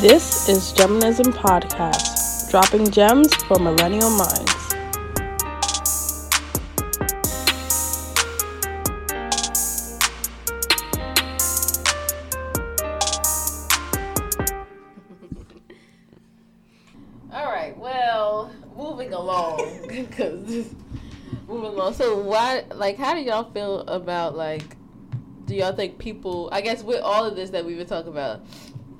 This is Geminism Podcast, dropping gems for millennial minds. All right. Well, moving along, because moving along. So, why, like, how do y'all feel about like? Do y'all think people? I guess with all of this that we've been talking about,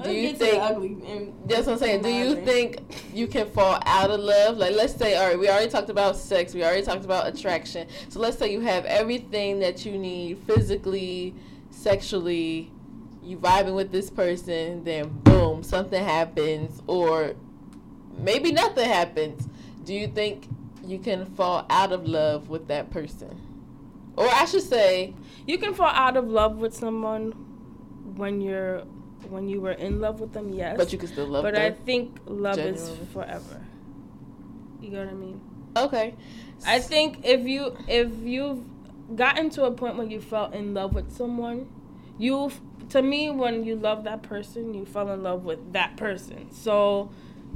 do you think? ugly? That's what I'm saying. Do you think you can fall out of love? Like, let's say, all right, we already talked about sex. We already talked about attraction. So let's say you have everything that you need physically, sexually. You vibing with this person, then boom, something happens, or maybe nothing happens. Do you think you can fall out of love with that person? Or I should say, You can fall out of love with someone when you're when you were in love with them, yes. but you can still love them. But I think love is forever. You know what I mean? okay. I think if you if you've gotten to a point where you felt in love with someone, you to me when you love that person, you fell in love with that person. So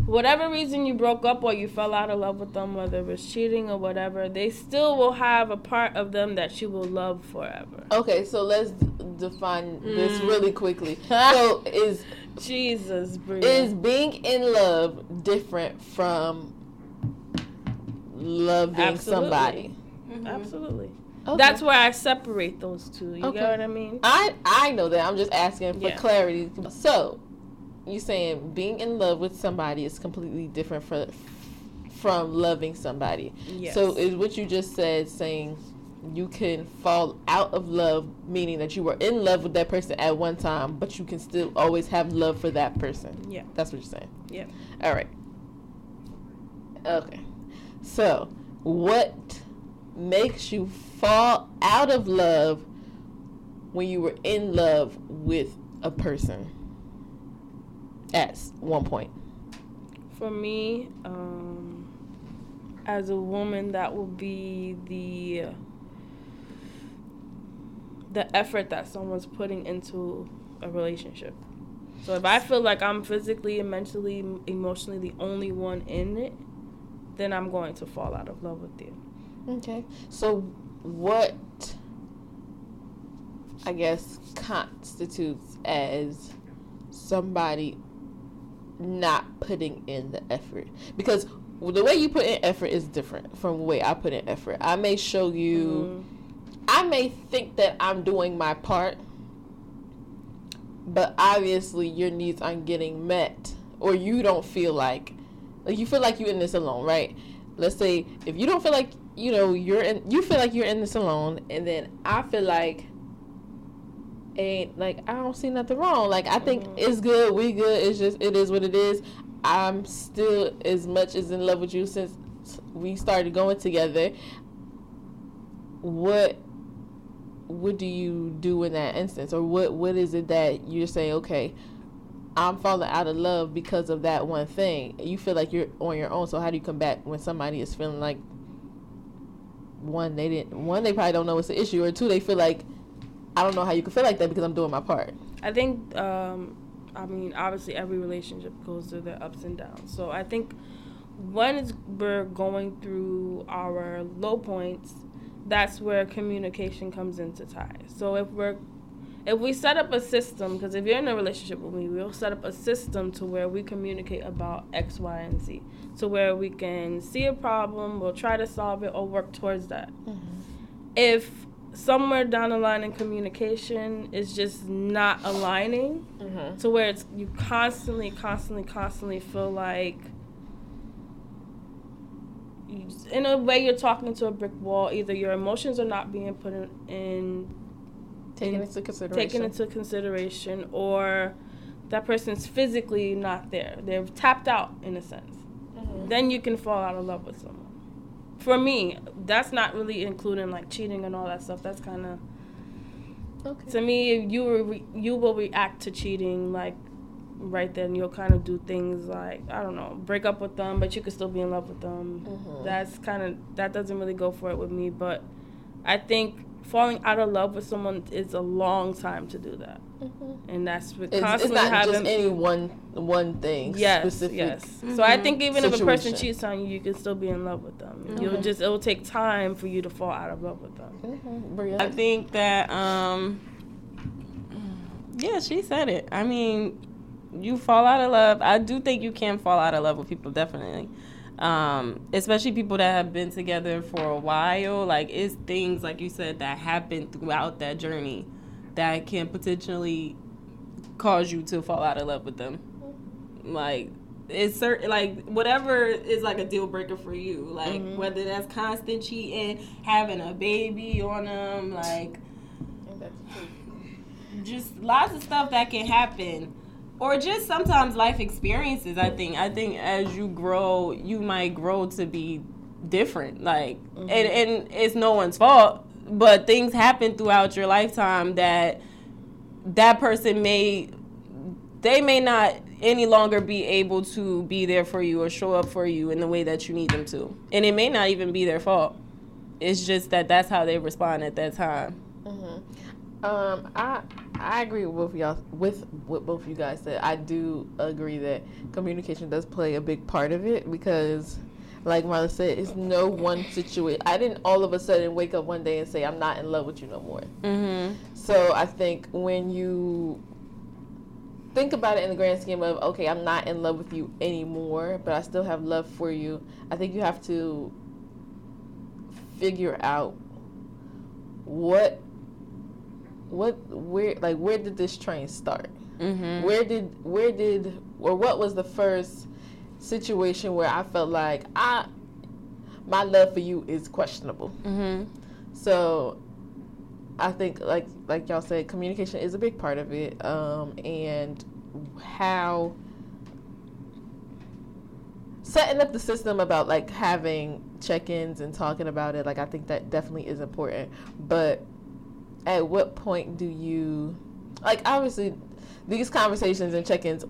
whatever reason you broke up or you fell out of love with them, whether it was cheating or whatever, they still will have a part of them that you will love forever. Okay, so let's d- define this Mm. really quickly. so is Jesus, Bria. is being in love different from loving Absolutely. somebody? Absolutely. Okay. That's where I separate those two. You Okay. get what I mean? I I know that. I'm just asking for Yeah. clarity. So, you saying being in love with somebody is completely different from from loving somebody. Yes. So, is what you just said saying you can fall out of love, meaning that you were in love with that person at one time, but you can still always have love for that person. Yeah. That's what you're saying. Yeah. All right. Okay. So, what makes you fall out of love when you were in love with a person at one point? For me, um, as a woman, that will be the the effort that someone's putting into a relationship. So if I feel like I'm physically and mentally, emotionally the only one in it, then I'm going to fall out of love with you. Okay. So, what I guess constitutes as somebody not putting in the effort? Because the way you put in effort is different from the way I put in effort. I may show you, mm-hmm. I may think that I'm doing my part, but obviously your needs aren't getting met, or you don't feel like, like you feel like you're in this alone, right? Let's say if you don't feel like you know you're in, you feel like you're in this alone, and then I feel like ain't like I don't see nothing wrong. Like I think Mhm. it's good, we good. It's just it is what it is. I'm still as much as in love with you since we started going together. What what do you do in that instance, or what what is it that you're saying? Okay, I'm falling out of love because of that one thing. You feel like you're on your own. So how do you come back when somebody is feeling like one they didn't one they probably don't know it's an issue, or two they feel like I don't know how you can feel like that because I'm doing my part. I think, um, I mean, obviously every relationship goes through their ups and downs. So I think when it's, we're going through our low points, that's where communication comes into tie. So if we're if we set up a system, because if you're in a relationship with me, we'll set up a system to where we communicate about X, Y, and Z. To where we can see a problem, we'll try to solve it or work towards that. If somewhere down the line in communication is just not aligning, Mm-hmm. to where it's you constantly, constantly, constantly feel like you, in a way you're talking to a brick wall. Either your emotions are not being put in, in Taking in- into consideration. taken into consideration, or that person's physically not there. They're tapped out in a sense. Mhm. Then you can fall out of love with someone. For me, that's not really including like cheating and all that stuff. That's kind of Okay. to me you will re- you will react to cheating like right then you'll kind of do things like i don't know break up with them but you could still be in love with them Mhm. that's kind of that doesn't really go for it with me but i think falling out of love with someone is a long time to do that, mm-hmm. and that's constantly it's, it's not having just any one one thing. Yes, specific. yes. Mm-hmm. So I think even Situation. if a person cheats on you, you can still be in love with them. Mm-hmm. You'll just it will take time for you to fall out of love with them. Mm-hmm. I think that um, yeah, she said it. I mean, you fall out of love. I do think you can fall out of love with people, definitely um, especially people that have been together for a while. Like it's things like you said that happen throughout that journey that can potentially cause you to fall out of love with them. Like it's certain like whatever is like a deal breaker for you. Like mm-hmm. whether that's constant cheating, having a baby on them, like just lots of stuff that can happen or just sometimes life experiences i think i think as you grow you might grow to be different like mm-hmm. and, and it's no one's fault but things happen throughout your lifetime that that person may they may not any longer be able to be there for you or show up for you in the way that you need them to and it may not even be their fault it's just that that's how they respond at that time mm-hmm. um i I agree with both y'all with what both of you guys said. I do agree that communication does play a big part of it because like Marla said, it's no one situation. I didn't all of a sudden wake up one day and say I'm not in love with you no more. Mm-hmm. So I think when you think about it in the grand scheme of okay, I'm not in love with you anymore, but I still have love for you. I think you have to figure out what what where like where did this train start? Mm-hmm. Where did where did or what was the first situation where I felt like I my love for you is questionable. Mm-hmm. So I think like like y'all said, communication is a big part of it, um, and how setting up the system about like having check-ins and talking about it like i think that definitely is important but at what point do you like obviously these conversations and check-ins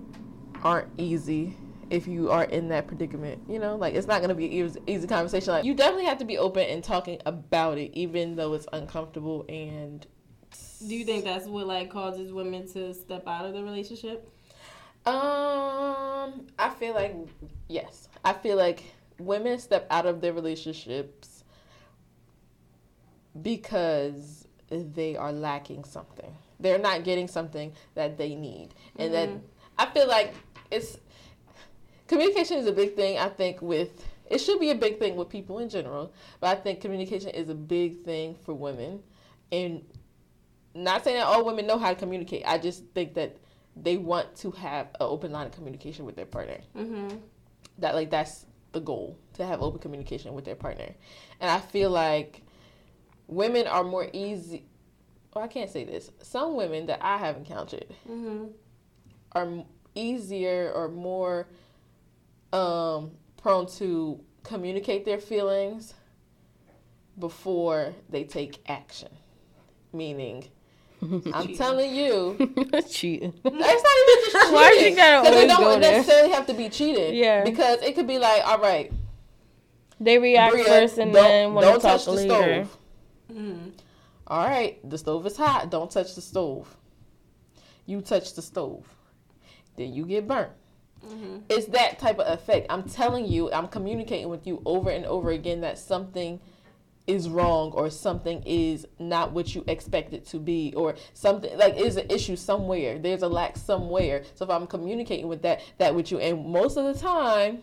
aren't easy if you are in that predicament you know? Like it's not going to be an easy, easy conversation. Like you definitely have to be open and talking about it even though it's uncomfortable and do you think that's what like causes women to step out of the relationship? Um i feel like yes. I feel like women step out of their relationships because they are lacking something. They're not getting something that they need. And mm-hmm. then I feel like it's communication is a big thing, I think, with it should be a big thing with people in general, but I think communication is a big thing for women. And not saying that all women know how to communicate, I just think that they want to have an open line of communication with their partner. Mm-hmm. That like that's the goal to have open communication with their partner, and I feel like women are more easy. Well, I can't say this. Some women that I have encountered mm-hmm. are easier or more um, prone to communicate their feelings before they take action. Meaning, I'm telling you, cheating. That's not even just cheating. Why you gotta Because it don't necessarily have to be cheated. Yeah. Because it could be like, all right. They react Bria, first and then want to talk later. Stove. Mm-hmm. All right, the stove is hot. Don't touch the stove. You touch the stove, then you get burnt. Mm-hmm. It's that type of effect. I'm telling you, I'm communicating with you over and over again that something is wrong or something is not what you expect it to be or something like is an issue somewhere. There's a lack somewhere. So if I'm communicating with that that with you and most of the time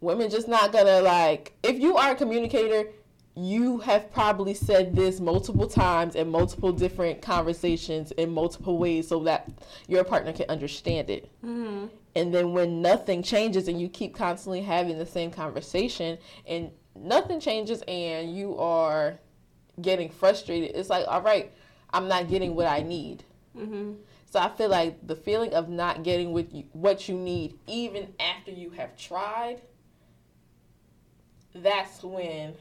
women just not gonna like if you are a communicator you have probably said this multiple times in multiple different conversations in multiple ways so that your partner can understand it. Mm-hmm. And then when nothing changes and you keep constantly having the same conversation and nothing changes and you are getting frustrated, it's like, all right, I'm not getting what I need. Mm-hmm. So I feel like the feeling of not getting what you, what you need, even after you have tried, that's when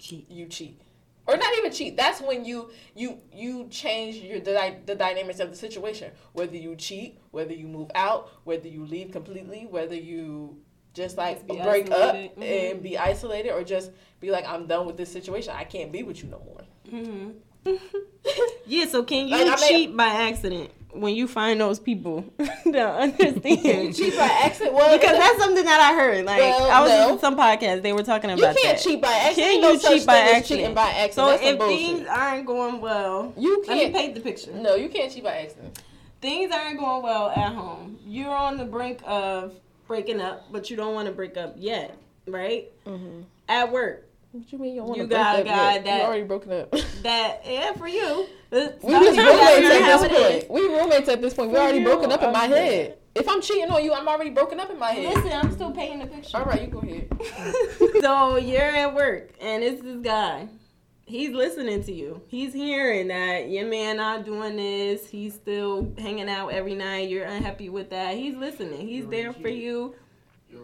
cheat. You cheat. Or not even cheat. That's when you you you change your the, the dynamics of the situation. Whether you cheat, whether you move out, whether you leave completely, whether you just like just break isolated. up mm-hmm. and be isolated, or just be like, I'm done with this situation. I can't be with you no more. Mm-hmm. yeah. So can you like, cheat by accident? When you find those people that understand. cheat by accident? Well, because that's something that I heard. Like well, I was no. some podcast, they were talking about. You can't that. cheat by accident. Can you no cheat by accident? By accident. So that's if things aren't going well, you can't let me paint the picture. No, you can't cheat by accident. Things aren't going well at home. You're on the brink of breaking up, but you don't want to break up yet, right? Mm-hmm. At work, what you mean you want you got a guy yet? that you already broken up? That yeah, for you. We roommates at this point. We roommates at this point. We already you, broken up in my head. If I'm cheating on you, I'm already broken up in my head. Listen, I'm still painting the picture. All right, you go ahead. so you're at work, and it's this guy. He's listening to you. He's hearing that your man not doing this. He's still hanging out every night. You're unhappy with that. He's listening. He's there for you. You're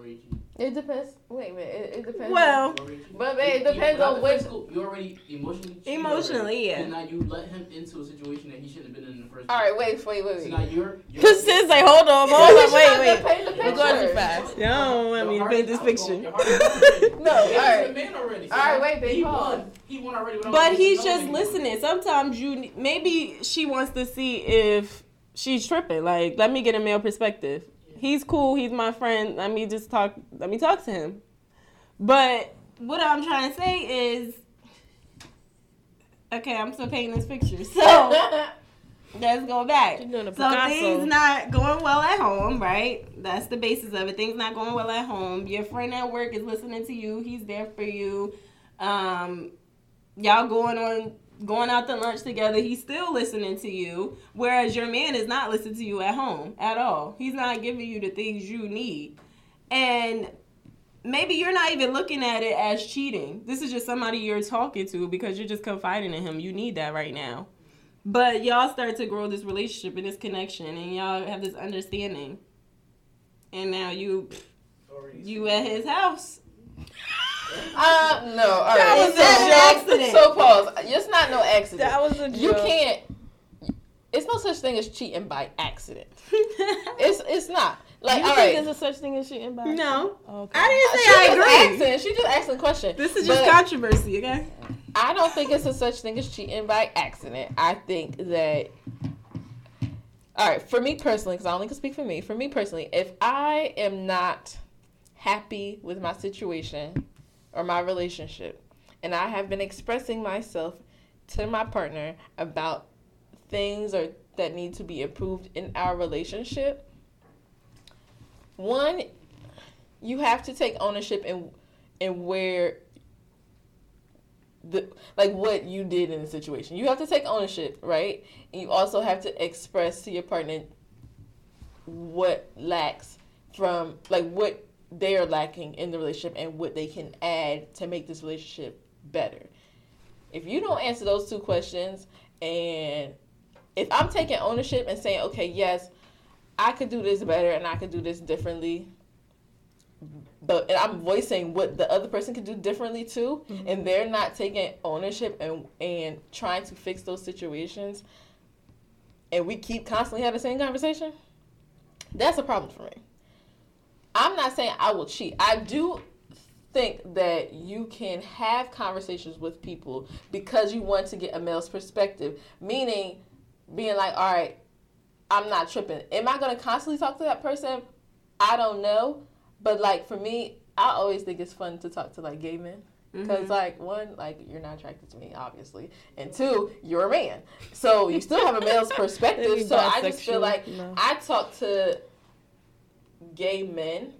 it depends. Wait a minute. It, it depends. Well, but it depends on which. You already emotionally. Emotionally, already, yeah. And now you let him into a situation that he shouldn't have been in, in the first. All right, wait, wait, wait, wait. So now you're. Because sis, like, hold on, hold on, wait, wait. We're going too fast. Y'all don't want me to paint this picture. no, all right. Already, all right, wait, babe. He won. He won already. But he's just listening. Sometimes you maybe she wants to see if she's tripping. Like, let me get a male perspective he's cool. He's my friend. Let me just talk. Let me talk to him. But what I'm trying to say is, okay, I'm still painting this picture. So let's go back. So things not going well at home, right? That's the basis of it. Things not going well at home. Your friend at work is listening to you. He's there for you. Um, y'all going on going out to lunch together, he's still listening to you. Whereas your man is not listening to you at home at all. He's not giving you the things you need. And maybe you're not even looking at it as cheating. This is just somebody you're talking to because you're just confiding in him. You need that right now. But y'all start to grow this relationship and this connection and y'all have this understanding. And now you you at his house uh, no. All right. That was an accident. So pause. It's not no accident. That was a joke. You can't. It's no such thing as cheating by accident. it's it's not. Like, you all think right. there's a such thing as cheating by accident? No. Okay. I didn't say she I agree. Asking, she just asking a question. This is just but controversy, okay? I don't think it's a such thing as cheating by accident. I think that. All right, for me personally, because I only can speak for me. For me personally, if I am not happy with my situation, or my relationship. And I have been expressing myself to my partner about things or that need to be improved in our relationship. One, you have to take ownership in in where the like what you did in the situation. You have to take ownership, right? And you also have to express to your partner what lacks from like what they are lacking in the relationship and what they can add to make this relationship better. If you don't answer those two questions, and if I'm taking ownership and saying, okay, yes, I could do this better and I could do this differently, but and I'm voicing what the other person could do differently too, mm-hmm. and they're not taking ownership and and trying to fix those situations, and we keep constantly having the same conversation, that's a problem for me. I'm not saying I will cheat. I do think that you can have conversations with people because you want to get a male's perspective, meaning being like, all right, I'm not tripping. Am I going to constantly talk to that person? I don't know. But like for me, I always think it's fun to talk to like gay men. Because mm-hmm. like one, like you're not attracted to me, obviously, and two, you're a man, so you still have a male's perspective. so I just feel like no. I talk to gay men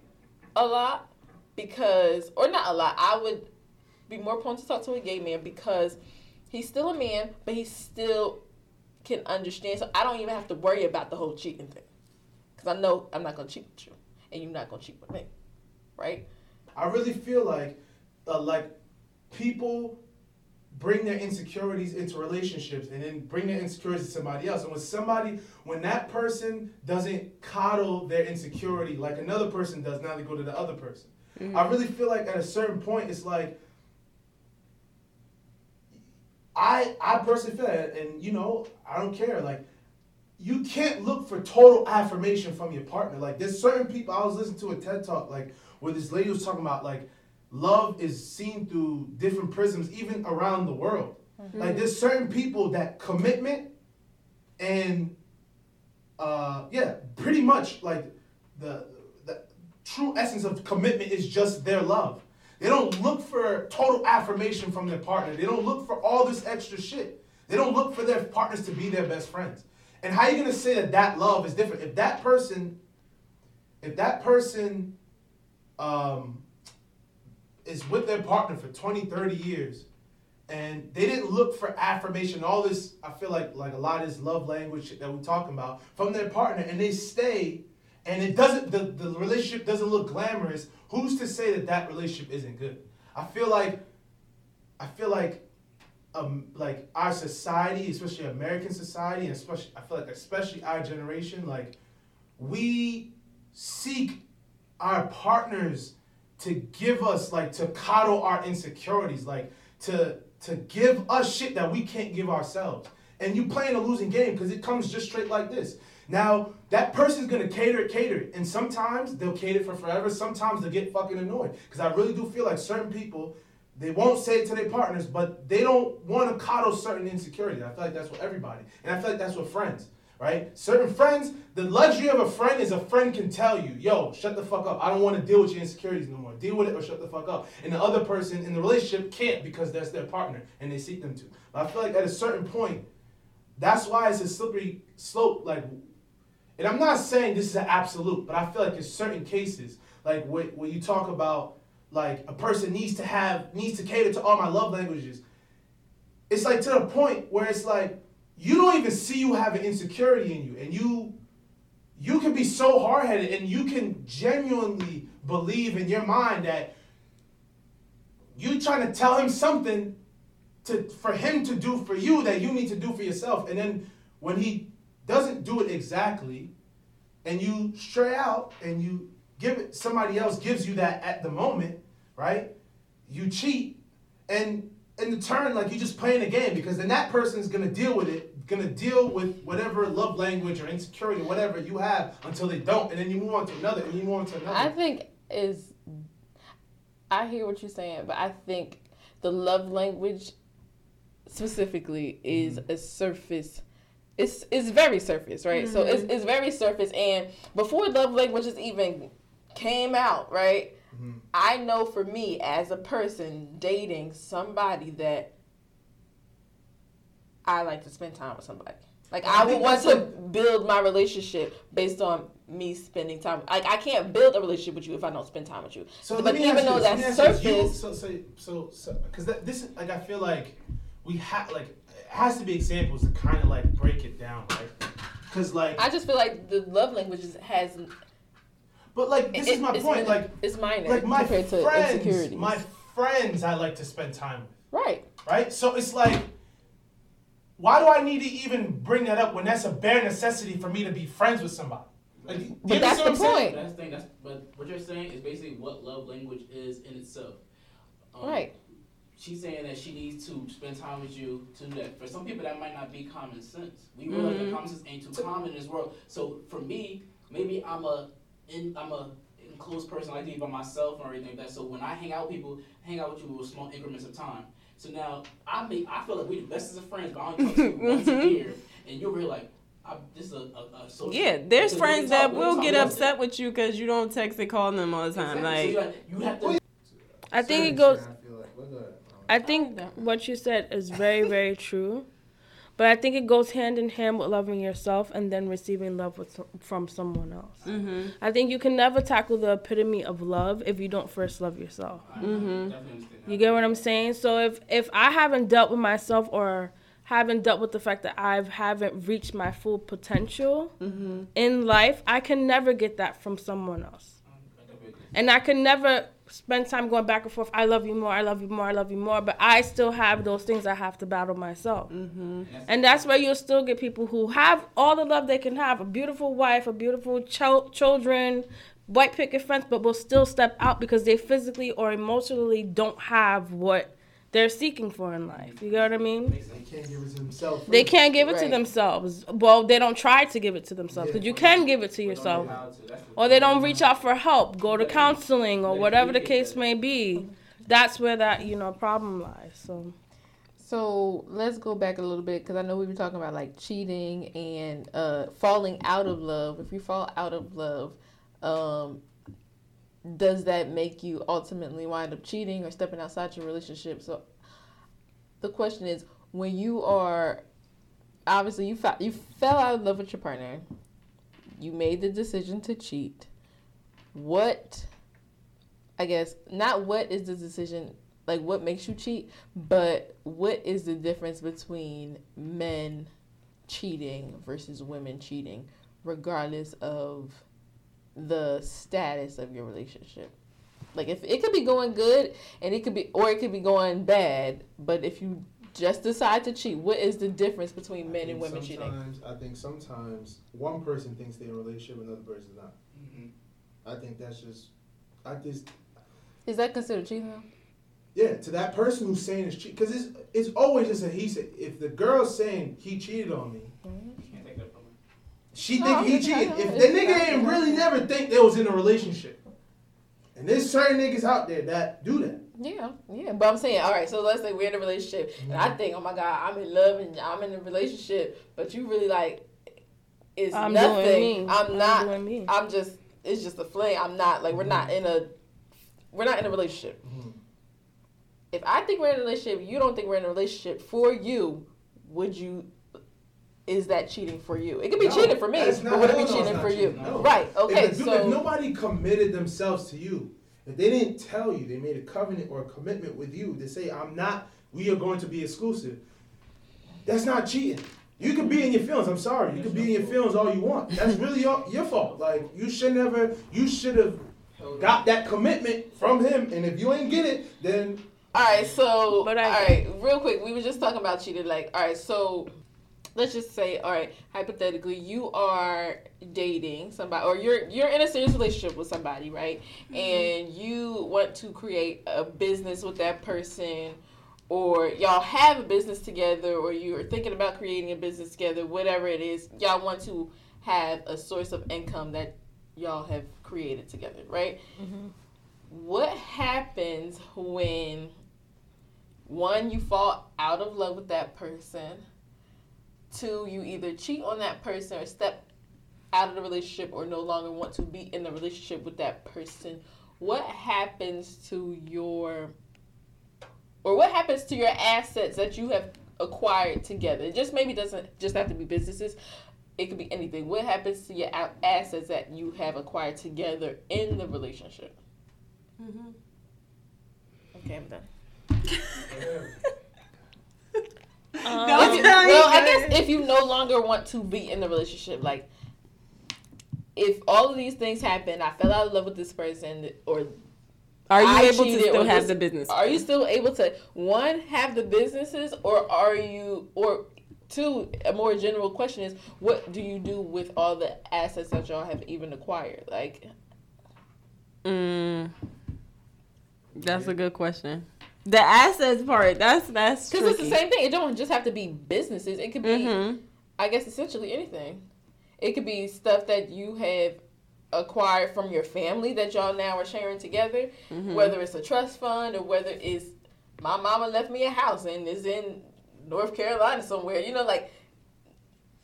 a lot because, or not a lot, I would be more prone to talk to a gay man because he's still a man, but he still can understand. So I don't even have to worry about the whole cheating thing because I know I'm not going to cheat with you and you're not going to cheat with me, right? I really feel like, uh, like people bring their insecurities into relationships and then bring their insecurities to somebody else. And when somebody, when that person doesn't coddle their insecurity like another person does, now they go to the other person. Mm-hmm. I really feel like at a certain point, it's like, I I personally feel that, and you know, I don't care. Like, you can't look for total affirmation from your partner. Like there's certain people I was listening to a TED talk like where this lady was talking about like love is seen through different prisms even around the world. Mm-hmm. Like there's certain people that commitment and uh yeah, pretty much like the the true essence of commitment is just their love. They don't look for total affirmation from their partner. They don't look for all this extra shit. They don't look for their partners to be their best friends. And how are you gonna say that that love is different if that person, if that person, um, is with their partner for 20, 30 years, and they didn't look for affirmation, all this, I feel like like a lot of this love language that we're talking about from their partner, and they stay, and it doesn't, the, the relationship doesn't look glamorous, who's to say that that relationship isn't good? I feel like, I feel like um, like our society, especially American society, and especially I feel like especially our generation, like we seek our partners to give us like to coddle our insecurities, like to to give us shit that we can't give ourselves. And you playing a losing game because it comes just straight like this. Now that person's gonna cater cater and sometimes they'll cater for forever. Sometimes they'll get fucking annoyed because I really do feel like certain people they won't say it to their partners, but they don't want to coddle certain insecurities. I feel like that's what everybody, and I feel like that's what friends, right? Certain friends, the luxury of a friend is a friend can tell you, yo, shut the fuck up. I don't want to deal with your insecurities no more. Deal with it or shut the fuck up. And the other person in the relationship can't because that's their partner and they seek them to. But I feel like at a certain point, that's why it's a slippery slope. Like, and I'm not saying this is an absolute, but I feel like in certain cases, like when, when you talk about like a person needs to have needs to cater to all my love languages it's like to the point where it's like you don't even see you have an insecurity in you and you you can be so hard-headed and you can genuinely believe in your mind that you trying to tell him something to for him to do for you that you need to do for yourself and then when he doesn't do it exactly and you stray out and you give it somebody else gives you that at the moment, right? You cheat, and in the turn, like you just playing a game because then that person's gonna deal with it, gonna deal with whatever love language or insecurity, or whatever you have until they don't, and then you move on to another, and you move on to another. I think is, I hear what you're saying, but I think the love language specifically is mm-hmm. a surface it's it's very surface, right? Mm-hmm. So it's it's very surface, and before love languages even came out, right? Mm-hmm. I know for me as a person dating somebody that I like to spend time with somebody. Like I, I would want to like, build my relationship based on me spending time. Like I can't build a relationship with you if I don't spend time with you. So but even though that's surface, you, so so so because so, this like I feel like we have like it has to be examples to kind of like break it down, right? Because like I just feel like the love languages has but like this it, is my point. like it's minor like my friends, my friends, I like to spend time with. Right. Right. So it's like, why do I need to even bring that up when that's a bare necessity for me to be friends with somebody? Like, but that's the point. That's the thing. That's but what you're saying is basically what love language is in itself. Um, right. She's saying that she needs to spend time with you to do that. For some people, that might not be common sense. We realize mm-hmm. that common sense ain't too common in this world. So for me, maybe I'm a in, I'm a enclosed person. I like to be by myself and everything like that. So when I hang out with people, I hang out with you with small increments of time. So now I make I feel like we're the best as friends, but I only talk to you once a year, and you're really like. I, this is a, a, a social. Yeah, there's friends that will get upset with you because you don't text and call them all the time. Exactly. Like, so you, have to. I think it goes. I think what you said is very, very true. But I think it goes hand in hand with loving yourself and then receiving love with, from someone else. Mm-hmm. I think you can never tackle the epitome of love if you don't first love yourself. Mm-hmm. You get what I'm saying? So if if I haven't dealt with myself or haven't dealt with the fact that I haven't reached my full potential mm-hmm. in life, I can never get that from someone else. And I can never spend time going back and forth. I love you more. I love you more. I love you more. But I still have those things I have to battle myself. Mm-hmm. And that's where you'll still get people who have all the love they can have a beautiful wife, a beautiful ch- children, white picket fence, but will still step out because they physically or emotionally don't have what they're seeking for in life. You get what I mean? They can't give it to themselves. They can't give it Right. to themselves. Well, they don't try to give it to themselves because you can give it to yourself. Or they don't reach out for help, go to counseling or whatever the case may be. That's where that, you know, problem lies. So So let's go back a little bit because I know we were talking about like cheating and uh, falling out of love. If you fall out of love, um, does that make you ultimately wind up cheating or stepping outside your relationship? So the question is, when you are obviously you fell you fell out of love with your partner, you made the decision to cheat. What I guess not what is the decision like what makes you cheat, but what is the difference between men cheating versus women cheating, regardless of the status of your relationship? Like if it could be going good and it could be or it could be going bad, but if you just decide to cheat, what is the difference between men and women cheating? sometimes, I think sometimes one person thinks they're in a relationship, another person's not. Mhm. I think that's just, I just, Is that considered cheating though? yeah, to that person who's saying it's cheat, because it's it's always just a he said. If the girl's saying he cheated on me, Can't take that from her. She No, think he it's not- cheated. If the nigga not- ain't really never think they was in a relationship, and there's certain niggas out there that do that. Yeah, yeah. But I'm saying, all right, so let's say we're in a relationship and I think, oh my God, I'm in love and I'm in a relationship, but you really like it's I'm nothing. doing me. I'm not doing me. I'm just it's just a fling. I'm not like we're not in a we're not in a relationship. Mhm. If I think we're in a relationship, you don't think we're in a relationship for you, would you is that cheating for you? It could be No, cheating for me, that's but not- would it hell be no, it's cheating not for you? no. Right, okay, if, if nobody committed themselves to you, if they didn't tell you, they made a covenant or a commitment with you to say, I'm not, we are going to be exclusive, that's not cheating. You could be in your feelings, I'm sorry, you could be in your feelings all you want. That's really your, your fault. Like, you should never, you should have got that commitment from him, and if you ain't get it, then All right, so But I- all right, real quick, we were just talking about cheating. Like, all right, so let's just say, all right, hypothetically, you are dating somebody, or you're you're in a serious relationship with somebody, right? Mm-hmm. And you want to create a business with that person, or y'all have a business together, or you're thinking about creating a business together, whatever it is, y'all want to have a source of income that y'all have created together, right? Mm-hmm. what happens when one you fall out of love with that person two you either cheat on that person or step out of the relationship or no longer want to be in the relationship with that person. What happens to your or what happens to your assets that you have acquired together? It just maybe doesn't just have to be businesses. It could be anything. What happens to your assets that you have acquired together in the relationship? Mm-hmm. Okay, I'm done. Um, Don't If you- tell me well, I guess if you no longer want to be in the relationship, like if all of these things happen, I fell out of love with this person, or Are you I able to still have this- the business? are you still able to one have the businesses, or are you, or two, a more general question is, what do you do with all the assets that y'all have even acquired? Like, Mm, that's a good question. The assets part. That's that's because it's the same thing. It don't just have to be businesses. It could be. Mhm. I guess essentially anything. It could be stuff that you have acquired from your family that y'all now are sharing together, Mhm. whether it's a trust fund or whether it's my mama left me a house and is in North Carolina somewhere. You know, like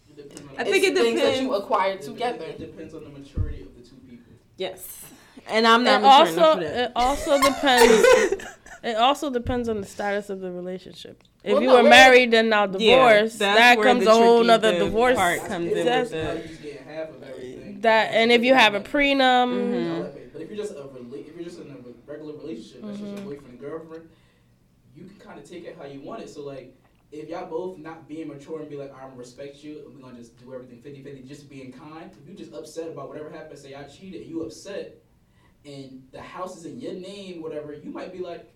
It depends on I think it's it things that you acquired together. It depends on the maturity of the two people. Yes, and I'm not it mature also enough for that. it also depends. it also depends on the status of the relationship. If Well, you no, were we're- married and now Yeah, divorced, that's that comes a whole tricky- nother divorce. part comes in That's- with Now the- you just half of everything. That and if you have a prenup, Mhm. But if you're just a rela- if you're just in a regular relationship, that's just Mhm. your boyfriend and girlfriend, you can kind of take it how you want it. So like, if y'all both not being mature and be like, I'm gonna respect you, and we're gonna just do everything 50-50, just being kind. If you just upset about whatever happened, say I cheated, you upset, and the house is in your name, whatever, you might be like.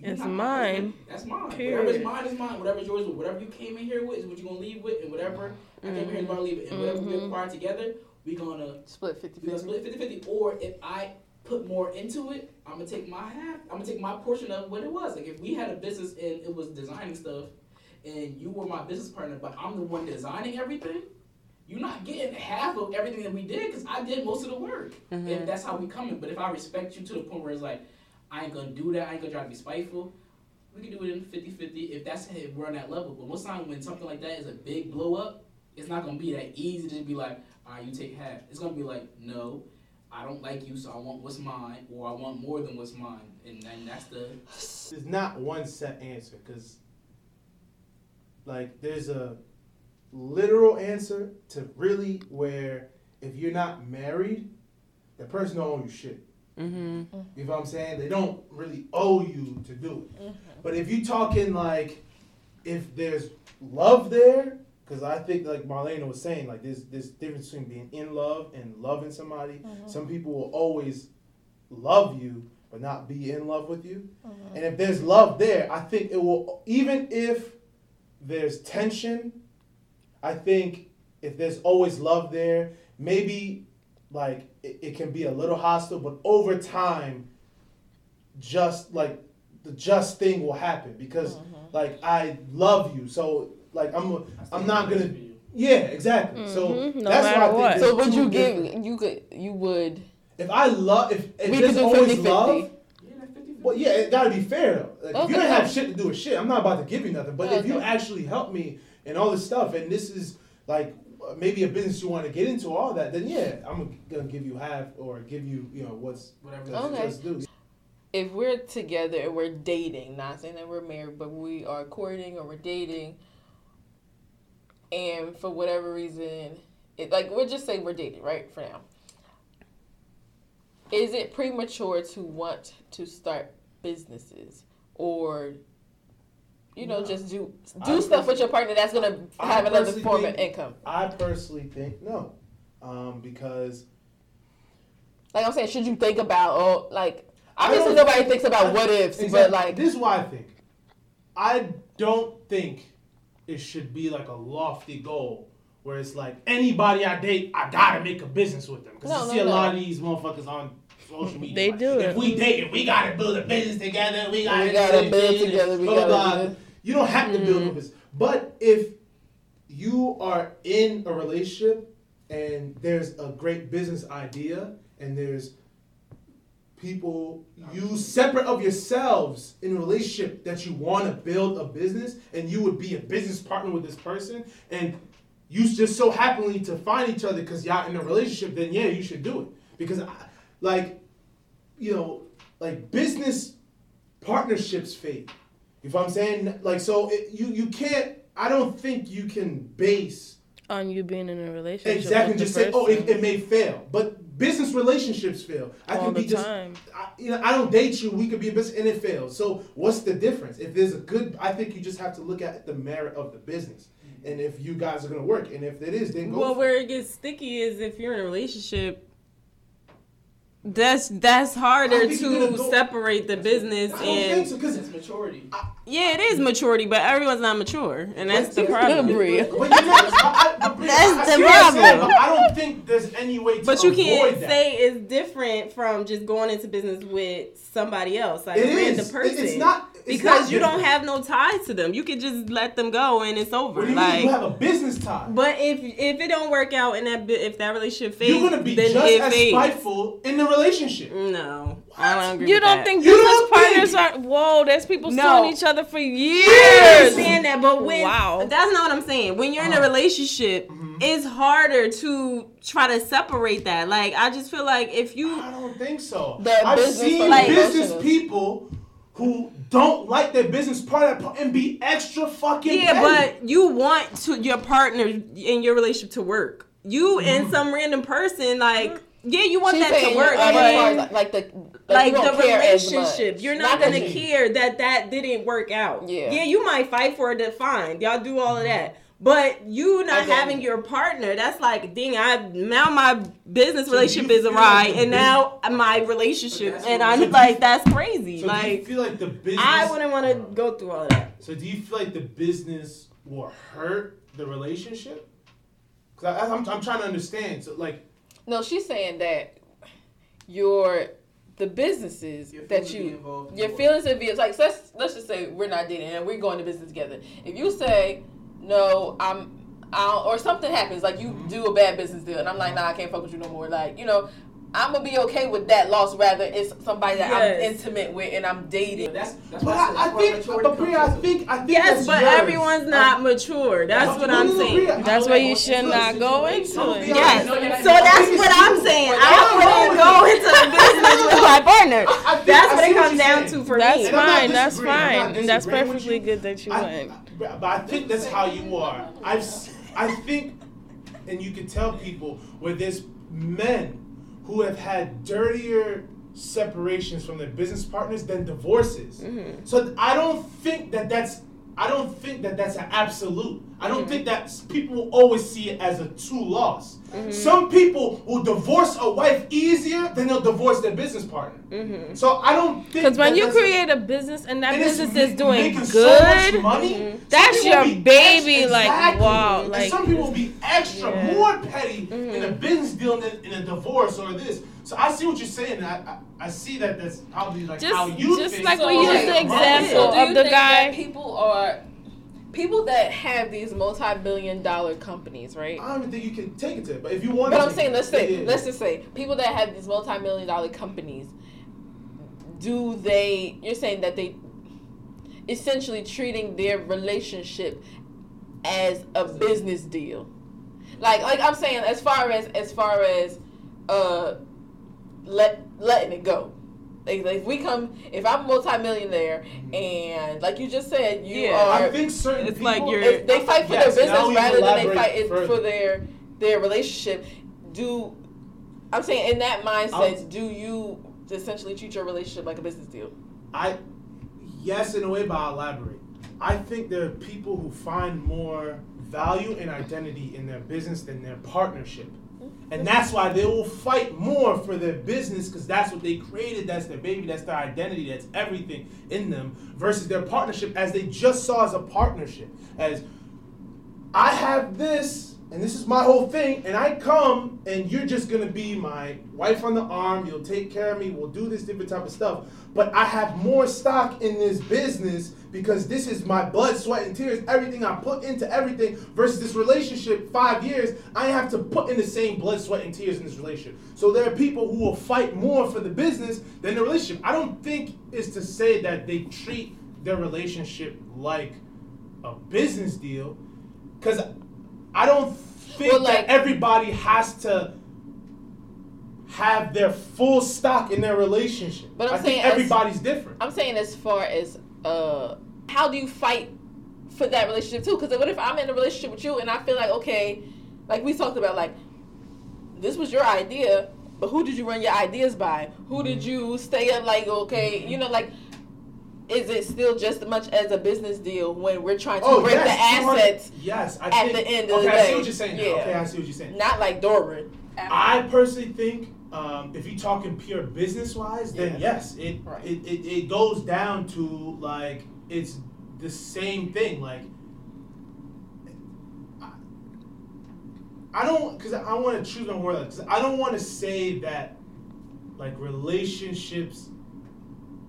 "You It's not mine. husband. That's mine. Period. Whatever's mine is mine. Whatever's yours, whatever you came in here with is what you're gonna leave with, and whatever I came in here is what I leave it. And whatever we Mhm. acquire together, we gonna split 50 we gonna split 50 50 or if I put more into it, I'm gonna take my half. I'm gonna take my portion of what it was. Like if we had a business and it was designing stuff, and you were my business partner, but I'm the one designing everything. You're not getting half of everything that we did because I did most of the work. Mm-hmm. If that's how we coming. But if I respect you to the point where it's like, I ain't gonna do that. I ain't gonna try to be spiteful. We can do it in 50-50 if that's if we're on that level. But most time when something like that is a big blow up, it's not gonna be that easy to be like, all right, you take half. It's gonna be like, no, I don't like you, so I want what's mine, or I want more than what's mine, and then that's the. There's not one set answer because, like, there's a literal answer to really where if you're not married, the person don't own you shit. Mm-hmm. You know what I'm saying? They don't really owe you to do it. Mm-hmm. But if you talking like, if there's love there, because I think like Marlena was saying, like there's this difference between being in love and loving somebody. Mm-hmm. Some people will always love you but not be in love with you. Mm-hmm. And if there's love there, I think it will even if there's tension, I think if there's always love there, maybe like it, it can be a little hostile, but over time, just like the just thing will happen because like I love you, so like I'm I'm not gonna yeah exactly. So Mhm, no that's why I matter think what. So would you different- give? You could. You would. if I love if, if We there's always 50-50. love. Yeah, 50 Well, yeah, it gotta be fair though. Like, if you don't have shit to do with shit, I'm not about to give you nothing. But if you actually help me and all this stuff, and this is like maybe a business you want to get into, all that, then yeah, I'm gonna give you half or give you, you know, what's whatever. what's Okay. just due. If we're together and we're dating, not saying that we're married, but we are courting or we're dating, and for whatever reason, it like we'll just say we're dating, right? For now, is it premature to want to start businesses or? You know, No. just do I do stuff with your partner that's gonna I have another personally form of income. I personally think no, um, because Like I'm saying, should you think about oh like obviously don't nobody thinks about I- what ifs, but like this is why I think. I don't think it should be like a lofty goal where it's like anybody I date, I gotta make a business with them. Because No, you no, see a lot of these motherfuckers on social media. They like, do If it. we dating, we gotta build a business together. We gotta, We gotta build together, we blah, blah, gotta blah. do this. You don't have to build mm-hmm. a business, but if you are in a relationship and there's a great business idea and there's people you separate of yourselves in a relationship that you want to build a business and you would be a business partner with this person and you just so happily to find each other because y'all in a relationship then yeah you should do it. Because I, like you know like business partnerships fade you know what i'm saying like so it, you you can't i don't think you can base on you being in a relationship. exactly just say oh it, it may fail but business relationships fail i all can the be just time. I, you know, I don't date you. We could be a business, and it fails. So what's the difference? If there's a good, I think you just have to look at the merit of the business, and if you guys are gonna work, and if it is, then go. Well, where it gets sticky is if you're in a relationship. That's that's harder I think you're to separate the business I don't and so because It's maturity. yeah, it is maturity, but everyone's not mature, and that's the problem. But you know, I, I, but That's I the see saying, problem. I don't think there's any way to But you avoid can't that. say it's different from just going into business with somebody else, like It a random is. It- person. It's not it's because not you don't have no ties to them. You can just let them go and it's over. What do you like, mean? You have a business tie. but if if it don't work out and that if that relationship fades, You're gonna be just as fades. spiteful in the relationship. No, I don't agree. You with don't that. think You business don't partners think- are? Whoa, there's people No. suing each other for years. I years. understand that, but when Wow. that's not what I'm saying. When you're in a Uh-huh. relationship, Mhm. it's harder to try to separate that. Like I just feel like if you I don't think so. The I've business seen like- business emotions. people who don't like their business partner and be extra fucking yeah, petty. but you want to your partner in your relationship to work. You Mm-hmm. and some random person, like yeah, you want She's that to work, as but like, like the like, like the relationship, you're not, that gonna care that that didn't work out. Yeah. yeah, you might fight for it. To fine, y'all do all of that. But you not And then- having your partner, that's like, ding, I now my business relationship you is feel awry, like the and now my relationship, But that's and I'm so like, you- that's crazy. So do you feel like the business? I wouldn't want to go through all that. So do you feel like the business will hurt the relationship? Cause I, I'm, I'm trying to understand. So like, No, she's saying that your the businesses that you your feelings and views like so let's let's just say we're not dating and we're going to business together. If you say no, I'm I'll, or something happens like you mm-hmm. do a bad business deal and I'm like nah I can't fuck with you no more like you know I'm gonna be okay with that loss rather it's somebody that yes. I'm intimate with and I'm dating. But that's, that's but I, I think, but Bria, I think, I think yes, but yours. everyone's not I, mature. That's what I'm saying. That's why you should not go into it. Yes, so that's what I'm saying. I wouldn't go into a business with my partner. That's what it comes down to for me. That's fine. That's fine, and that's perfectly good that you went. But I think that's how you are. I've, I think, and you can tell people where there's men who have had dirtier separations from their business partners than divorces. Mm-hmm. So I don't think that that's I don't think that that's an absolute. I don't mm-hmm. think that people will always see it as a true loss. Mm-hmm. Some people will divorce a wife easier than they'll divorce their business partner. Mm-hmm. So I don't think because when you create a, a, business and that and business is doing good, so money, mm-hmm. that's your baby. Exactly. Like wow, like and some people will be extra yeah. more petty in a mm-hmm. business deal than in a divorce or this. So I see what you're saying. I, I, I see that that's probably like just, how you just think. like we use the example of the guy. people are people that have these multi-billion dollar companies, right? I don't even think you can take it to it, but if you want. But I'm saying, let's say, yeah. let's just say, people that have these multi-million dollar companies, do they? You're saying that they essentially treating their relationship as a business deal, like like I'm saying, as far as as far as uh, let letting it go like, if we come, if I'm a multimillionaire mm-hmm. and like you just said, you yeah, are. I think certain it's people, like you're. they fight for yes, their business rather than they fight for their their relationship. Do I'm saying in that mindset, I'll, do you essentially treat your relationship like a business deal? I yes, in a way, but I'll elaborate. I think there are people who find more value and identity in their business than their partnership. And that's why they will fight more for their business because that's what they created. That's their baby. That's their identity. That's everything in them versus their partnership as they just saw as a partnership. As I have this and this is my whole thing, and I come and you're just gonna be my wife on the arm, you'll take care of me, we'll do this different type of stuff. But I have more stock in this business because this is my blood, sweat, and tears, everything I put into everything versus this relationship, five years, I have to put in the same blood, sweat, and tears in this relationship. So there are people who will fight more for the business than the relationship. I don't think it's to say that they treat their relationship like a business deal because I don't think well, like, that everybody has to have their full stock in their relationship. But I'm I saying everybody's as, different. I'm saying as far as uh, how do you fight for that relationship too? Because what if I'm in a relationship with you and I feel like okay, like we talked about, like this was your idea, but who did you run your ideas by? Who mm-hmm. did you stay up like okay, mm-hmm. you know, like is it still just as much as a business deal when we're trying to oh, break yes, the assets yes, I at think, the end of okay, the day? I see what you're saying. Yeah. Okay, I see what you're saying. Not like Doran. I personally think um, if you're talking pure business wise, then yeah. yes, it, right. it, it it goes down to like it's the same thing. Like I don't because I want to choose my word I don't want to say that like relationships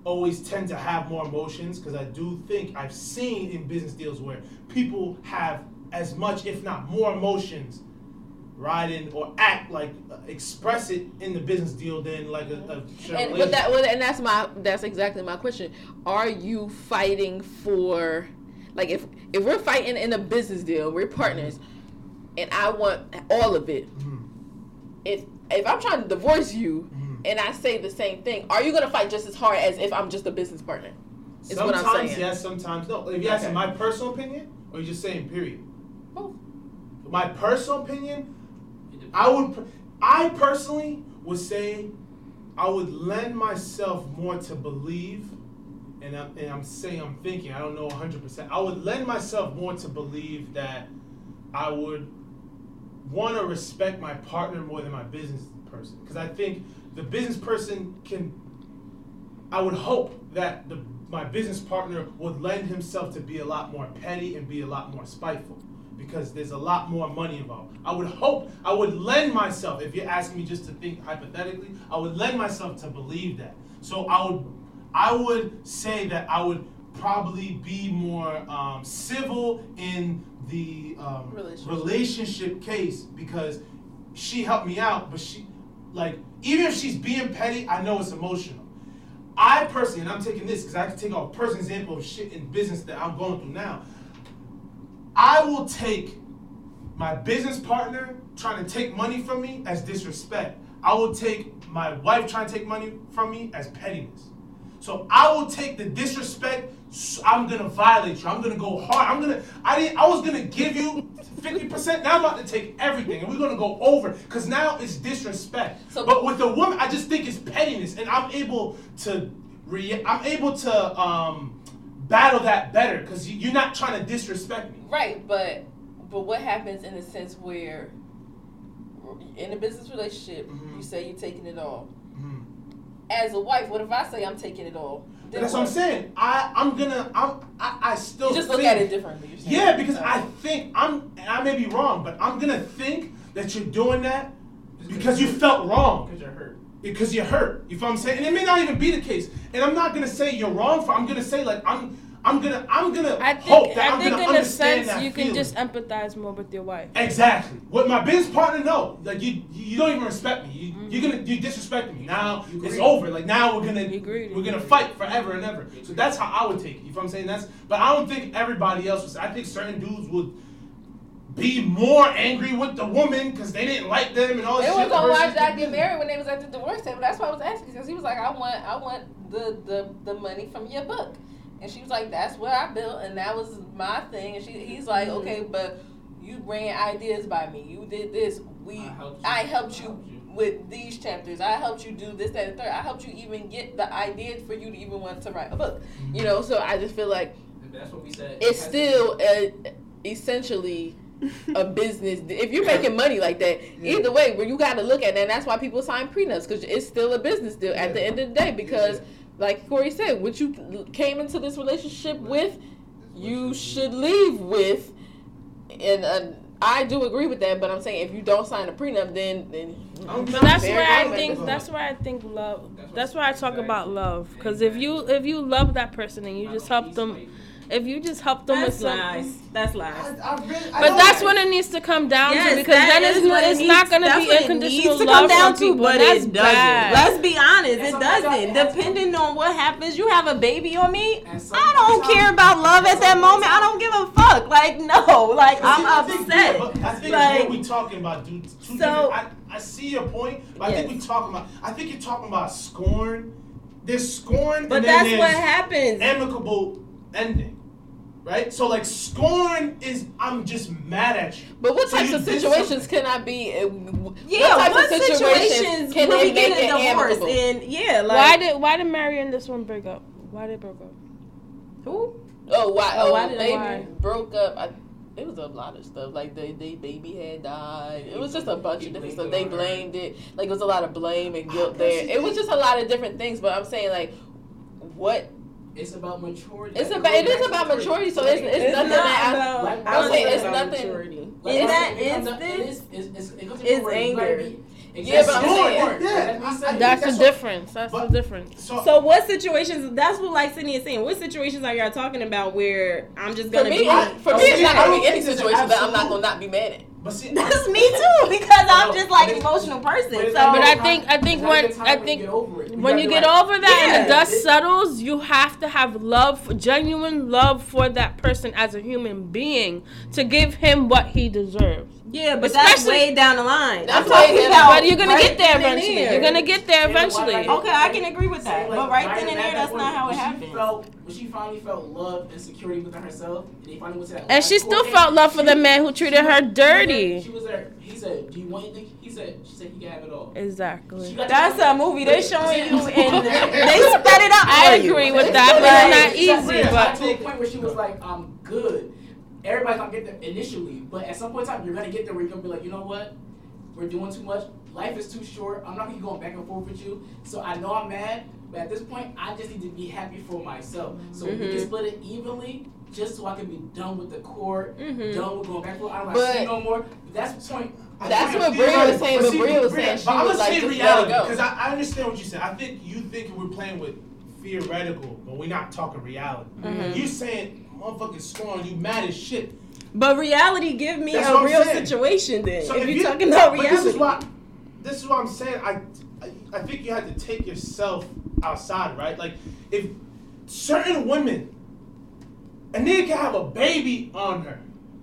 always tend to have more emotions because I do think I've seen in business deals where people have as much, if not more, emotions riding or act like uh, express it in the business deal than like a, a and but that and that's my that's exactly my question. Are you fighting for like if if we're fighting in a business deal, we're partners, mm-hmm. and I want all of it. Mm-hmm. If if I'm trying to divorce you, mm-hmm and I say the same thing, are you going to fight just as hard as if I'm just a business partner? Is sometimes yes, sometimes no. If you ask my personal opinion, or you just saying period. Both. My personal opinion, I would, I personally would say, I would lend myself more to believe, and I'm, and I'm saying I'm thinking I don't know 100. percent I would lend myself more to believe that I would want to respect my partner more than my business person because I think the business person can I would hope that the my business partner would lend himself to be a lot more petty and be a lot more spiteful. because there's a lot more money involved. I would hope, I would lend myself, if you're asking me just to think hypothetically, I would lend myself to believe that. So I would, I would say that I would probably be more um, civil in the um, Relationship. relationship case because she helped me out, but she, like, even if she's being petty, I know it's emotional. I personally, and I'm taking this because I can take a personal example of shit in business that I'm going through now. I will take my business partner trying to take money from me as disrespect. I will take my wife trying to take money from me as pettiness. So I will take the disrespect. I'm gonna violate you. I'm gonna go hard. I'm gonna. I didn't. I was gonna give you fifty percent. Now I'm about to take everything, and we're gonna go over because now it's disrespect. So- but with a woman, I just think it's pettiness, and I'm able to. Re- I'm able to um, battle that better because you, you're not trying to disrespect me. Right, but but what happens in the sense where in a business relationship Mhm. you say you're taking it all. As a wife, what if I say I'm taking it all? Then That's what I'm saying. I I'm gonna I'm I, I still You just look at it differently. You're. Yeah, because I think I'm and I may be wrong, but I'm gonna think that you're doing that because you felt wrong. Because you're hurt. Because you're hurt. You feel what I'm saying? And it may not even be the case. And I'm not gonna say you're wrong for I'm gonna say like I'm I'm gonna I'm gonna I hope think that I I'm think gonna in a sense that you can just empathize more with your wife. Exactly. What my business partner know, like you, you don't even respect me. You, Mm-hmm. You're gonna, you disrespect me. Now it's over. Like now we're gonna, You we're gonna fight forever and ever. So that's how I would take it. You feel what I'm saying? That's, but I don't think everybody else was. I think certain dudes would be more angry with the woman because they didn't like them and all They this were shit. gonna versus watch that the- get married when they was at the divorce table. That's why I was asking because he was like, I want, I want the the the money from your book, and she was like, That's what I built, and that was my thing. And she, he's like, Mm-hmm. Okay, but you bring ideas by me. You did this. We, I helped you. I helped you helped you. with these chapters. I helped you do this, that, and third. I helped you even get the idea for you to even want to write a book. Mm-hmm. You know, so I just feel like That's what we said. it's Has to still a, essentially a business. If you're making money like that, either way, where you got to look at that. And that's why people sign prenups because it's still a business deal at the end of the day. Because, like Corey said, what you came into this relationship with, you should leave with. And uh, I do agree with that, but I'm saying if you don't sign a prenup, then then. But that's where I think that's where I think love. That's where I talk about love. Because if you if you love that person and you just help them, if you just help them That's with some, lies. That's lies. I, I really, I but that's that. when it needs to come down Yes, to because then it's, is what it it's needs- not going to be what unconditional needs to love come down to, people. but That's it bad. doesn't. Let's be honest, And it doesn't. it has to- Depending on what happens, you have a baby on me. And I don't sometimes- care about love at that moment. I don't give a fuck. Like no, like I'm upset. I think Like- what we talking about, dude. So- I, I see your point, but I think Yes. we talking about. I think you're talking about scorn. There's scorn, But and then that's what happens. amicable ending, right? So like scorn is I'm just mad at you. But what So types of situations can I be? uh, Yeah, what what, types of situations, can will they we get make a it divorce? amicable? And yeah, like why did why did Mary and this one break up? Why did they break up? who? Oh, why? Oh, Oh, why did- they why? broke up. I, it was a lot of stuff. Like they, they baby had died. It was just a bunch of different stuff. They blamed it. Like it was a lot of blame and guilt there. It was just a lot of different things. But I'm saying like, what? It's about maturity. It's about- it is about maturity, so Like, it's- it's nothing that I- Like, I would say it's nothing- Maturity. like, In that it comes down- it instance, it's- it's- it comes to it's a point where you gotta anger. Yeah, but I'm saying- Yeah, that's what I'm I- saying. That's the difference. That's the difference. So, So what situations? That's what like Sydney is saying. What situations are y'all talking about where I'm just gonna me, be? I- for me, it's not gonna be any situation that I'm not gonna not be mad at. But see, That's me too because I'm just like an emotional person. But So like- But I think I think when like the I when think you get over it. when you get like, over that and the dust settles, you have to have love, genuine love for that person as a human being to give him what he deserves. Yeah, but that's Especially- way down the line. That's I'm talking down- about But you're gonna right get there eventually. there. You're gonna get there eventually. Okay, I can agree with that. Say, like, But right then and there, that's that not how it when she. Felt, when she finally felt love and security within herself, and they finally went to that. And she still court felt love for she- the man who treated she her was- dirty. She was there. He said, "Do you want anything?" He said, "She said he can have it all." Exactly. That's a movie they're showing you, and they sped it up. I agree with that, but it's not easy. rid of it. But to the point where she was like, "I'm good." Everybody's gonna get there initially, but at some point in time, you're gonna get there where you're gonna be like, "You know what? We're doing too much. Life is too short. I'm not gonna keep going back and forth with you. So I know I'm mad, but at this point, I just need to be happy for myself. So we Mhm. can split it evenly. just so I can be done with the court, Mhm. done with going back to I don't But- want to see no more. That's the point. I That's what it's Bria was saying, but but see, Bria was Bria- saying she but I'm was gonna like, say just let it reality go. because I, I understand what you said. I think you think we're playing with theoretical, but we're not talking reality. Mm-hmm. You saying motherfucking scoring, you mad as shit. But reality, give me That's a real saying. situation then. So if, if you're you- talking about but reality. This is why. This is what I'm saying. I, I, I think you have to take yourself outside, right? Like, if certain women, a nigga can have a baby on her,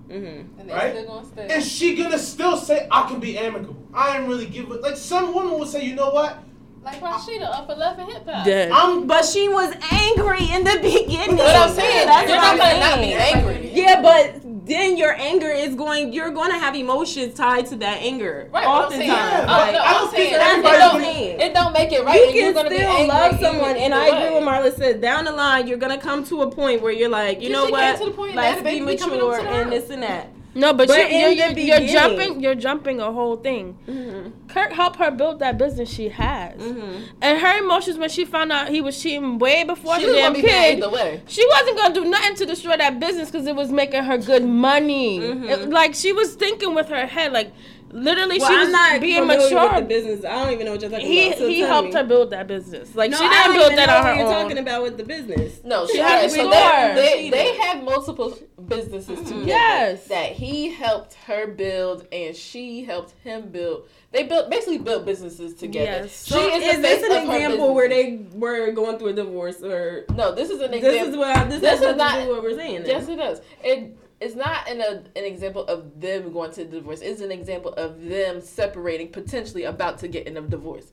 Mhm. And Right? still and she gonna still say, "I can be amicable." I ain't really give a like. Some women will say, "You know what? Like Rasheeda up for love and hip hop. Dead. I'm." Um, but she was angry in the beginning. But I'm saying That's you're what not I'm gonna not be angry. Yeah, but then your anger is going. You're going to have emotions tied to that anger. Right, but I'm Oftentimes, saying, Yeah, like, no, I I'm don't think saying it everybody's don't, it don't make it right. you and you're can gonna be still angry love someone, and I agree with Marla said. Down the line, you're gonna come to a point where you're like, you Yeah, know what? came to the point Let's that be baby be coming up mature and house. this and that. No, but, But you're, you're, you're, you're jumping. You're jumping a whole thing. Mm-hmm. Kirk helped her build that business she has, Mm-hmm. and her emotions when she found out he was cheating way before She the damn kid. She wasn't gonna do nothing to destroy that business because it was making her good money. Mhm. It- like she was thinking with her head, like literally Well, she I'm was not being mature. with the business. I don't even know what you're talking he about. So he helped me. her build that business. Like No, she didn't don't build even that know on what her you're own. talking about with the business. No, she She had had so they, be they, they have multiple businesses together. Mm-hmm. Yes. That he helped her build and she helped him build. They built basically built businesses together. Yes. She is, is this an example where they were going through a divorce, or No, this is an example. this is what this, This has is not- to do with what we're saying? Yes, it does. It it's not an a, an example of them going to divorce. It's an example of them separating, potentially about to get in a divorce.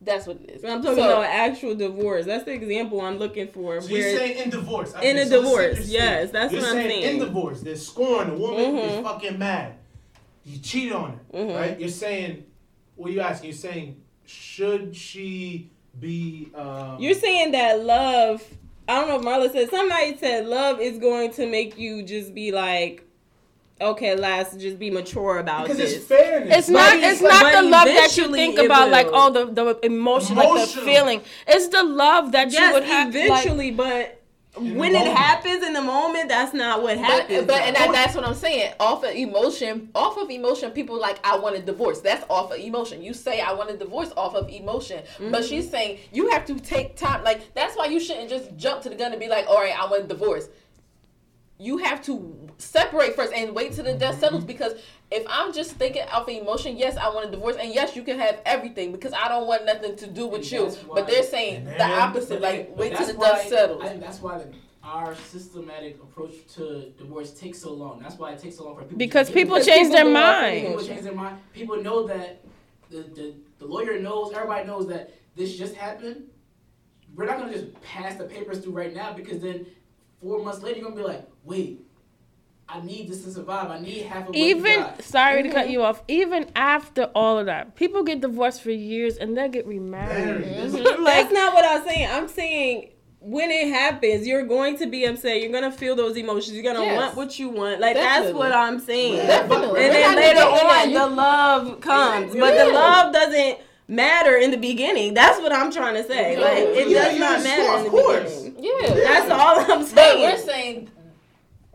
That's what it is. I'm talking So- about actual divorce. That's the example I'm looking for. So where you're saying in divorce? In Okay, a so divorce, yes, that's you're what I'm saying. saying. In divorce, they're scoring. The woman is Mhm. fucking mad. You cheat on her, Mhm. right? You're saying, what are you asking? You're saying, should she be? Um, you're saying that love. I don't know if Marla said somebody said love is going to make you just be like, okay, let's just be mature about it. because this. it's fairness. It's not. it's It's like- not the love that you think it about, like will. oh the the emotion, like the feeling. It's the love that you would have. Like, eventually, but In the when it happens in the moment, that's not what happens. but and that, that's what I'm saying. Off of emotion, off of emotion, people like I want a divorce. That's off of emotion. You say I want a divorce off of emotion, but mm-hmm. she's saying you have to take time. Like that's why you shouldn't just jump to the gun and be like, all right, I want a divorce. You have to separate first and wait till the dust mm-hmm. settles because if I'm just thinking off of emotion, yes, I want a divorce, and yes, you can have everything because I don't want nothing to do with And you. that's but they're saying the opposite. But Like wait till the why- dust settles. I think that's why the, our systematic approach to divorce takes so long. That's why it takes so long for people. because people. Because change people their go off of mind. People change their mind. People know that the, the the lawyer knows. Everybody knows that this just happened. We're not gonna just pass the papers through right now because then four months later you're gonna be like, wait, I need this to survive. I need half of what you Even got. sorry to cut mm-hmm. you off. Even after all of that, people get divorced for years and then get remarried. Married. Mm-hmm. like that's not what I'm saying. I'm saying when it happens, you're going to be upset. You're gonna feel those emotions. You're gonna Yes. want what you want. Like that's what I'm saying. Definitely. And then later on, You- the love comes, but the love doesn't matter in the beginning. That's what I'm trying to say. Like it Yeah, does yeah, not of matter in the course. beginning. Yeah. That's all I'm But saying. we're saying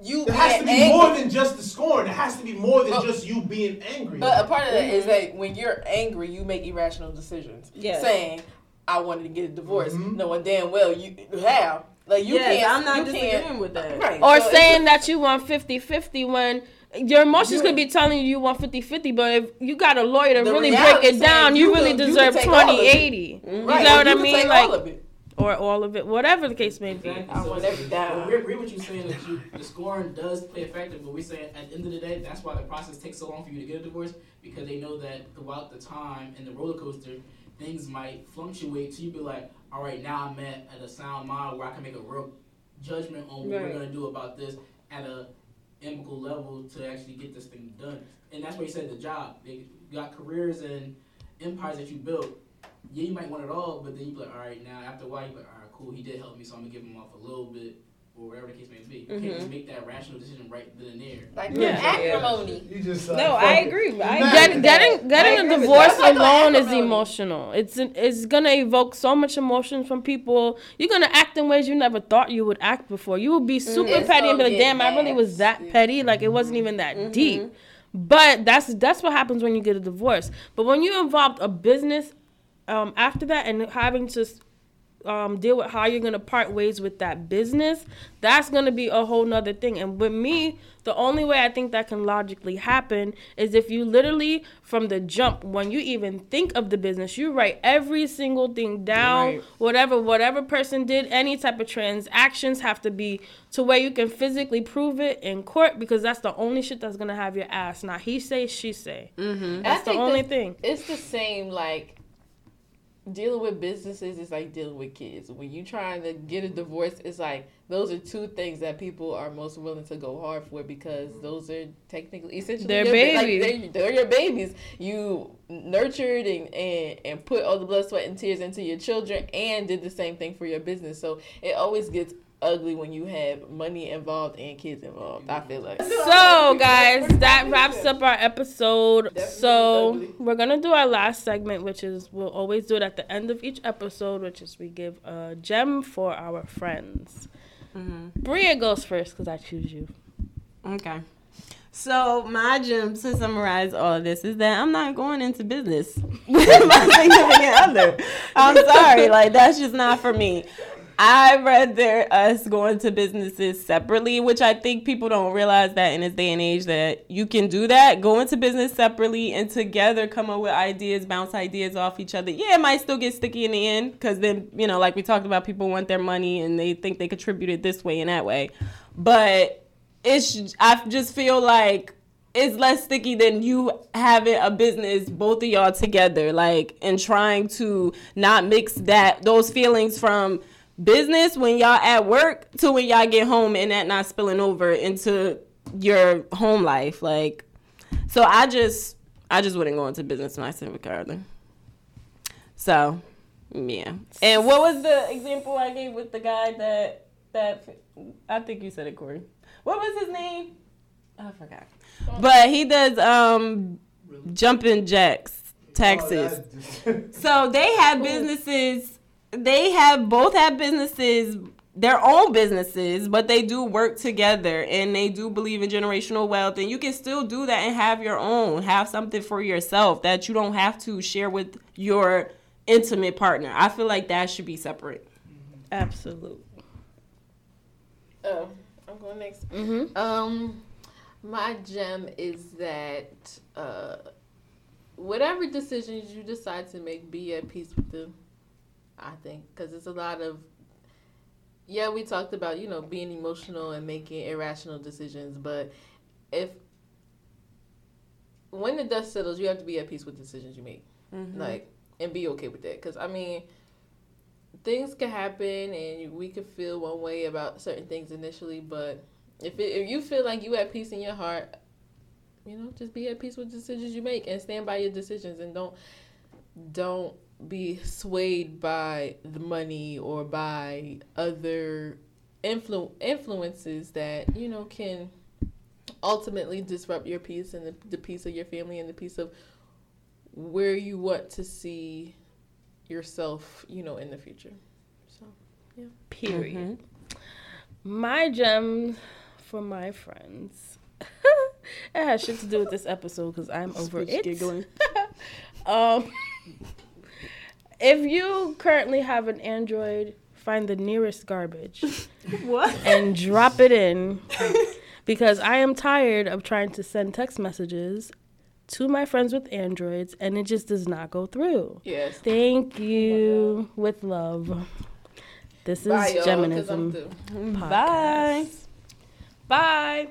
you It has to be angry. more than just the scorn. It has to be more than But- just you being angry. But a part of that is that when you're angry, you make irrational decisions. Yes. Saying, "I wanted to get a divorce," Mhm. knowing damn well you have. Like you yes, can't. I'm not you disagreeing can't, with that. Right. or so saying that you want 50-50 when your emotions Yeah. could be telling you you want 50-50 but if you got a lawyer to The really break it down you you really could- deserve could take all of it. 20-80 Right, you know what you i mean take like all of it. Or all of it whatever the case may be Exactly. I So want every dime. but We agree with you saying that you, the scoring does play a factor, but we're saying at the end of the day, that's why the process takes so long for you to get a divorce because they know that throughout the time and the roller coaster, things might fluctuate. So you be like, all right, now I'm at, at a sound mind where I can make a real judgment on what Right. we're gonna do about this at a amicable level to actually get this thing done. And that's why you said the job. They got careers and empires that you built. Yeah, you might want it all, but then you be like, all right, now after a while, you be like, all right, cool, he did help me, so I'm gonna give him off a little bit or whatever the case may be. You can't mm-hmm. just make that rational decision right then and there. Like Yeah. acrimony. You just uh, No, I agree. I Nah. Get, getting getting I a agree with divorce that. That's like alone is emotional. It's it's gonna evoke so much emotion from people. You're gonna act in ways you never thought you would act before. You will be mm. super It's petty and be like, get "Damn, I really was that nasty. petty. Like it wasn't even that mm-hmm. deep." But that's that's what happens when you get a divorce. But when you involved a business um, after that and having to um, deal with how you're gonna part ways with that business, that's gonna be a whole nother thing. And with me, the only way I think that can logically happen is if you literally, from the jump, when you even think of the business, you write every single thing down. Right. Whatever whatever person did, any type of transactions have to be to where you can physically prove it in court because that's the only shit that's gonna have your ass. Not he say, she say. I That's the only that thing. It's the same like dealing with businesses is like dealing with kids. When you're trying to get a divorce, it's like those are two things that people are most willing to go hard for because those are technically essentially They're babies. Like, they're, they're your babies. You nurtured and, and and put all the blood, sweat, and tears into your children, and did the same thing for your business. So it always gets ugly when you have money involved and kids involved. I feel like. So, guys, that wraps up our episode. Definitely So, ugly. we're going to do our last segment, which is we'll always do it at the end of each episode, which is we give a gem for our friends. Mm-hmm. Bria goes first because I choose you. Okay. So my gem to summarize all of this is that I'm not going into business with my significant other. I'm sorry, like that's just not for me. I rather us going to businesses separately, which I think people don't realize that in this day and age that you can do that. Go into business separately and together come up with ideas, bounce ideas off each other. Yeah, it might still get sticky in the end because then, you know, like we talked about, people want their money and they think they contributed this way and that way. But it's, I just feel like it's less sticky than you having a business both of y'all together like and trying to not mix that those feelings from business when y'all at work to when y'all get home and that not spilling over into your home life like so i just i just wouldn't go into business with my significant so yeah and what was the example i gave with the guy that that i think you said it corey what was his name i forgot but he does um jumping jacks taxes. Oh, that- So they have businesses. They have both have businesses, their own businesses, but they do work together and they do believe in generational wealth. And you can still do that and have your own, have something for yourself that you don't have to share with your intimate partner. I feel like that should be separate. Absolutely. Oh, I'm going next. Mm-hmm. Um, my gem is that uh, whatever decisions you decide to make, be at peace with them. I think because it's a lot of yeah, we talked about you know being emotional and making irrational decisions, but if when the dust settles, you have to be at peace with decisions you make, mm-hmm. like and be okay with that. Because I mean, things can happen and we could feel one way about certain things initially, but if it, if you feel like you have peace in your heart, you know, just be at peace with decisions you make and stand by your decisions and don't don't be swayed by the money or by other influ- influences that you know can ultimately disrupt your peace and the, the peace of your family and the peace of where you want to see yourself, you know, in the future. So yeah Period. Mhm. My gem for my friends. it has shit to do with this episode because I'm over Speech it. giggling. um, if you currently have an Android, find the nearest garbage What? and drop it in because I am tired of trying to send text messages to my friends with Androids and it just does not go through. yes. Thank you. With love. This is Bye, y'all, 'cause I'm Geminism. Bye. Bye.